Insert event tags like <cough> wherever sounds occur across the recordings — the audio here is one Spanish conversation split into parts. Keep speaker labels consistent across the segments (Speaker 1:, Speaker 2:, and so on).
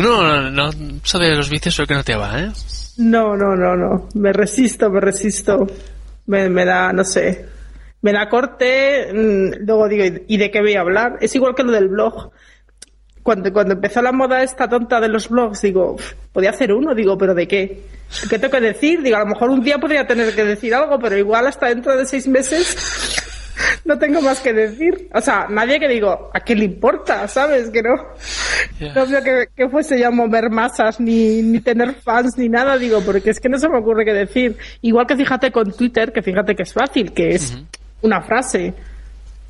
Speaker 1: No, no, no, de los vicios creo que no te va, ¿eh?
Speaker 2: No, no, no, no. Me resisto, me resisto. Me, me da, no sé. Me la corté, mm, luego digo, ¿y de qué voy a hablar? Es igual que lo del blog. Cuando, cuando empezó la moda esta tonta de los blogs, digo, "Uf, podía hacer uno, digo, ¿pero de qué? ¿Qué tengo que decir? Digo, a lo mejor un día podría tener que decir algo, pero igual hasta dentro de seis meses no tengo más que decir. O sea, nadie que digo, ¿a qué le importa? ¿Sabes? Que no. No veo que, que fuese ya mover masas, ni, ni tener fans, ni nada, digo, porque es que no se me ocurre qué decir. Igual que fíjate con Twitter, que fíjate que es fácil, que es una frase.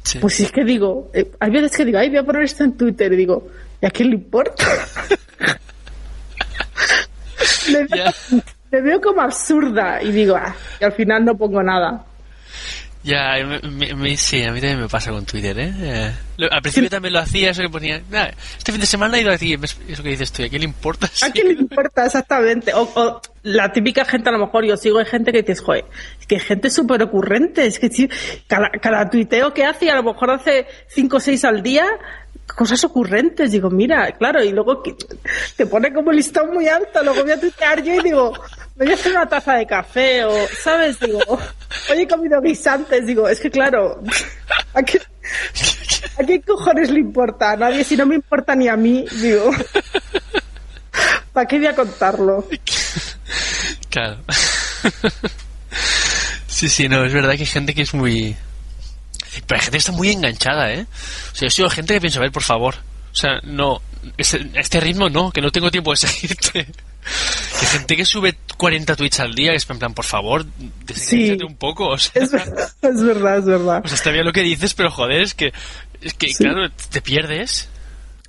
Speaker 1: Sí.
Speaker 2: Pues sí es que digo, eh, hay veces que digo, ay, voy a poner esto en Twitter, y digo, ¿y a quién le importa? <laughs> le, veo, le veo como absurda, y digo, ah, y al final no pongo nada.
Speaker 1: Ya, me- sí, a mí también me pasa con Twitter, ¿eh? Eh, al principio también lo hacía, eso que ponía, "Nah, este fin de semana he ido aquí, eso que dices tú, ¿y ¿a quién le importa?
Speaker 2: ¿A quién le importa exactamente? O, o la típica gente, a lo mejor yo sigo, hay gente que dices, joder, es que gente súper ocurrente, es que sí, cada, cada tuiteo que hace, a lo mejor hace cinco o seis al día, cosas ocurrentes. Digo, mira, claro, y luego te pone como el listón muy alto, luego voy a tuitear yo y digo, voy a hacer una taza de café, o, ¿sabes? Digo, hoy he comido guisantes, digo, es que claro, ¿a qué, ¿a qué cojones le importa? A nadie, si no me importa ni a mí, digo. ¿Para qué voy a contarlo?
Speaker 1: Claro. sí, sí, no, es verdad que hay gente que es muy... Pero hay gente que está muy enganchada, ¿eh? O sea, yo sigo gente que pienso, a ver, por favor. O sea, no, ese- este ritmo no, que no tengo tiempo de seguirte. Hay gente que sube 40 tweets al día, que es en plan, por favor, desenganchate
Speaker 2: Sí.
Speaker 1: un poco. O sea,
Speaker 2: Es verdad, es verdad, es verdad.
Speaker 1: o sea, está bien lo que dices, pero joder, es que, es que
Speaker 2: Sí.
Speaker 1: claro, te pierdes.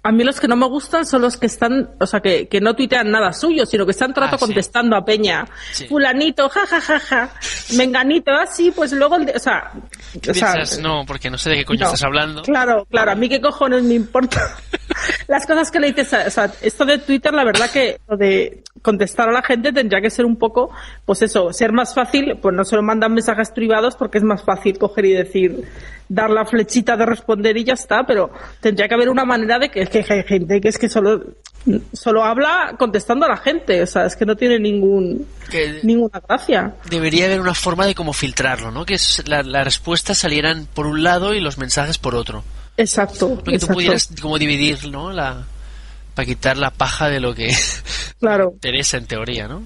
Speaker 2: A mí los que no me gustan son los que están, o sea, que, que no tuitean nada suyo, sino que están todo el rato
Speaker 1: Ah, sí.
Speaker 2: contestando a Peña.
Speaker 1: Sí.
Speaker 2: Fulanito, ja, ja, ja, ja. Menganito, así, pues luego, el de- o sea, o sea,
Speaker 1: Piensas, no, porque no sé de qué coño
Speaker 2: no.
Speaker 1: estás hablando.
Speaker 2: Claro, claro, a mí qué cojones me importa. <laughs> Las cosas que le dices, a- o sea, esto de Twitter, la verdad que lo de contestar a la gente tendría que ser un poco, pues eso, ser más fácil, pues no se lo mandan mensajes privados porque es más fácil coger y decir, dar la flechita de responder y ya está, pero tendría que haber una manera de que, es que hay gente que es que solo, solo habla contestando a la gente, o sea, es que no tiene ningún,
Speaker 1: Que-
Speaker 2: ninguna gracia.
Speaker 1: Debería haber una forma de cómo filtrarlo, ¿no? Que la- las respuestas salieran por un lado y los mensajes por otro.
Speaker 2: Exacto.
Speaker 1: Lo que tú
Speaker 2: exacto.
Speaker 1: pudieras como dividir, ¿no? La, para quitar la paja de lo que
Speaker 2: Claro.
Speaker 1: interesa en teoría, ¿no?